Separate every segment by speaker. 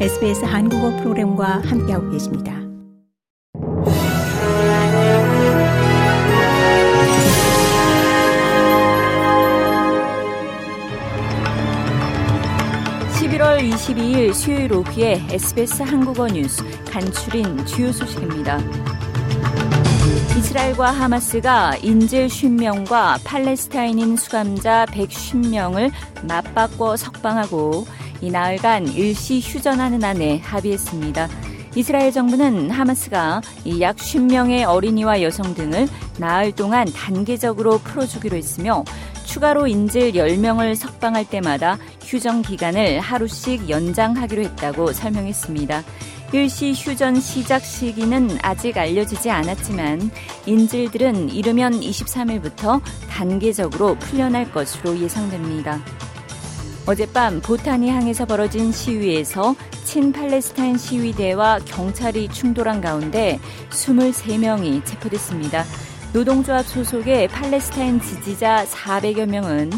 Speaker 1: SBS 한국어 프로그램과 함께하고 계십니다.
Speaker 2: (11월 22일) 수요일 오후에 SBS 한국어 뉴스 간추린 주요 소식입니다. 이스라엘과 하마스가 인질 50명과 팔레스타인인 수감자 150명을 맞바꿔 석방하고 이 나흘간 일시 휴전하는 안에 합의했습니다. 이스라엘 정부는 하마스가 약 50명의 어린이와 여성 등을 나흘 동안 단계적으로 풀어주기로 했으며 추가로 인질 10명을 석방할 때마다 휴전 기간을 하루씩 연장하기로 했다고 설명했습니다. 일시 휴전 시작 시기는 아직 알려지지 않았지만 인질들은 이르면 23일부터 단계적으로 풀려날 것으로 예상됩니다. 어젯밤 보타니 항에서 벌어진 시위에서 친팔레스타인 시위대와 경찰이 충돌한 가운데 23명이 체포됐습니다. 노동조합 소속의 팔레스타인 지지자 400여 명은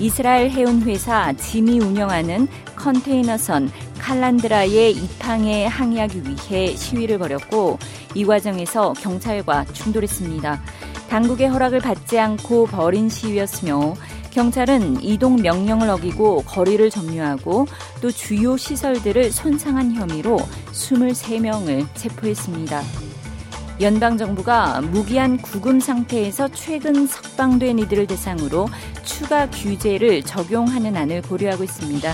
Speaker 2: 이스라엘 해운 회사 짐이 운영하는 컨테이너선 칼란드라의 입항에 항의하기 위해 시위를 벌였고 이 과정에서 경찰과 충돌했습니다. 당국의 허락을 받지 않고 벌인 시위였으며 경찰은 이동 명령을 어기고 거리를 점유하고 또 주요 시설들을 손상한 혐의로 23명을 체포했습니다. 연방정부가 무기한 구금 상태에서 최근 석방된 이들을 대상으로 추가 규제를 적용하는 안을 고려하고 있습니다.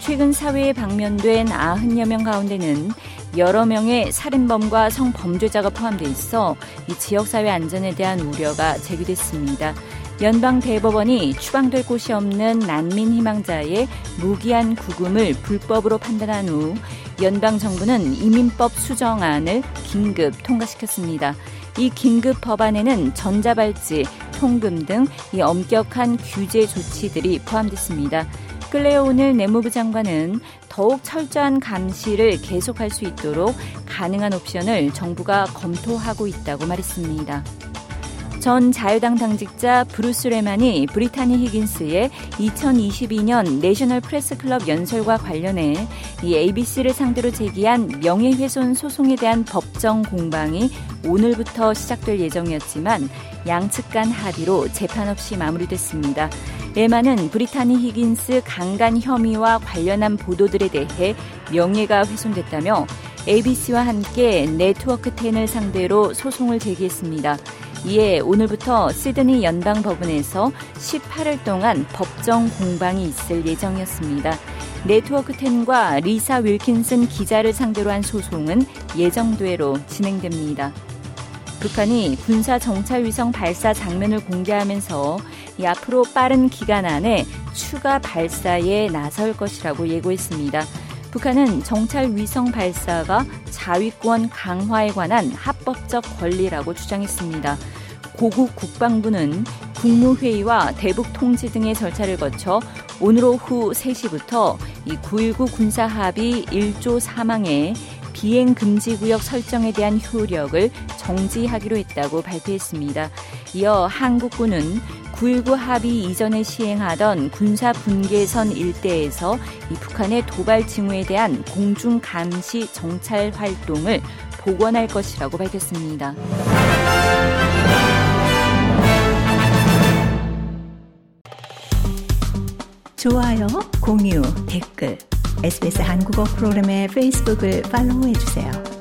Speaker 2: 최근 사회에 방면된 90여 명 가운데는 여러 명의 살인범과 성범죄자가 포함돼 있어 이 지역사회 안전에 대한 우려가 제기됐습니다. 연방 대법원이 추방될 곳이 없는 난민 희망자의 무기한 구금을 불법으로 판단한 후 연방 정부는 이민법 수정안을 긴급 통과시켰습니다. 이 긴급 법안에는 전자발찌, 통금 등 이 엄격한 규제 조치들이 포함됐습니다. 클레어 오닐 내무부 장관은 더욱 철저한 감시를 계속할 수 있도록 가능한 옵션을 정부가 검토하고 있다고 말했습니다. 전 자유당 당직자 브루스 레만이 브리타니 히긴스의 2022년 National Press Club 연설과 관련해 이 ABC를 상대로 제기한 명예훼손 소송에 대한 법정 공방이 오늘부터 시작될 예정이었지만 양측 간 합의로 재판 없이 마무리됐습니다. 레만은 브리타니 히긴스 강간 혐의와 관련한 보도들에 대해 명예가 훼손됐다며 ABC와 함께 네트워크 10을 상대로 소송을 제기했습니다. 이에 오늘부터 시드니 연방 법원에서 18일 동안 법정 공방이 있을 예정이었습니다. 네트워크 10과 리사 윌킨슨 기자를 상대로 한 소송은 예정대로 진행됩니다. 북한이 군사 정찰 위성 발사 장면을 공개하면서 앞으로 빠른 기간 안에 추가 발사에 나설 것이라고 예고했습니다. 북한은 정찰 위성 발사가 자위권 강화에 관한 합 법적 권리라고 주장했습니다. 고국 국방부는 국무회의와 대북 통지 등의 절차를 거쳐 오늘 오후 3시부터 이 9.19 군사합의 1조 사망에 비행 금지 구역 설정에 대한 효력을 정지하기로 했다고 발표했습니다. 이어 한국군은 9.19 합의 이전에 시행하던 군사 분계선 일대에서 이 북한의 도발 징후에 대한 공중 감시 정찰 활동을 복원할 것이라고 밝혔습니다.
Speaker 1: 좋아요, 공유, 댓글, SBS 한국어 프로그램의 페이스북을 팔로우해 주세요.